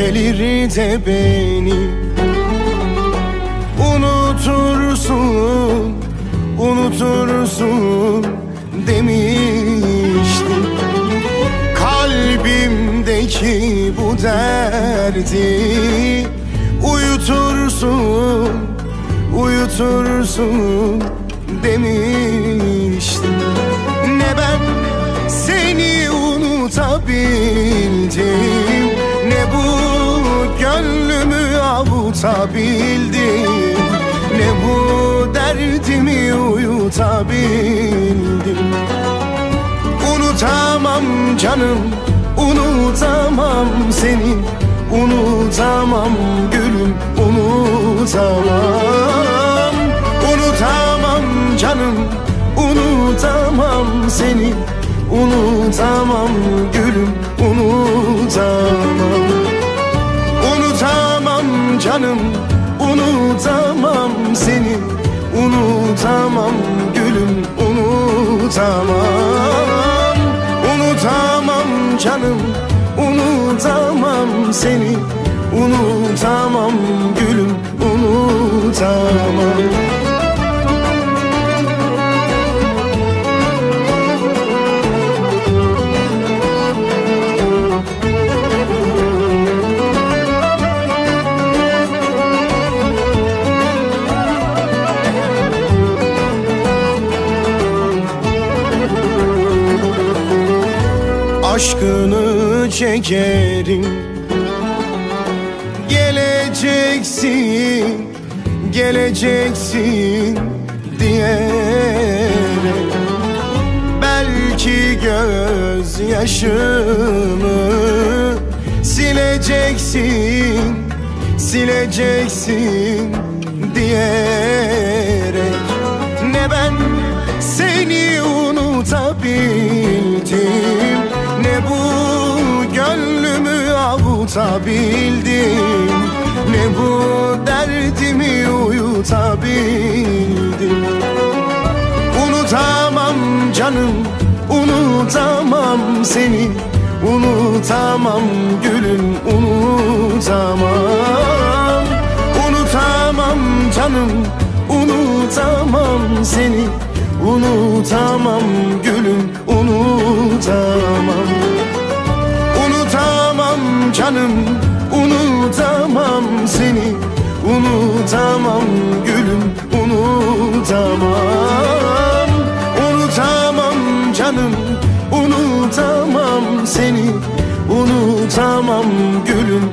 Gelir de beni Unutursun, unutursun demiştim. Kalbimdeki bu derdi Uyutursun, uyutursun demiştim. Ne ben seni unutabildim avutabildim Ne bu derdimi uyutabildim? Unutamam canım, unutamam seni. Unutamam gülüm, unutamam. Unutamam canım, unutamam seni. Unutamam gülüm, Unutamam canım, unutamam seni. Unutamam gülüm, unutamam. Unutamam canım, unutamam seni. Unutamam aşkını çekerim. Geleceksin, geleceksin diyerek. Belki gözyaşımı sileceksin, sileceksin diyerek avutabildim Ne bu derdimi uyutabildim? Unutamam canım, unutamam seni. Unutamam gülüm, unutamam. Unutamam canım, unutamam seni. Unutamam gülüm, unutamam canım, unutamam seni Unutamam gülüm, unutamam Unutamam canım, unutamam seni Unutamam gülüm,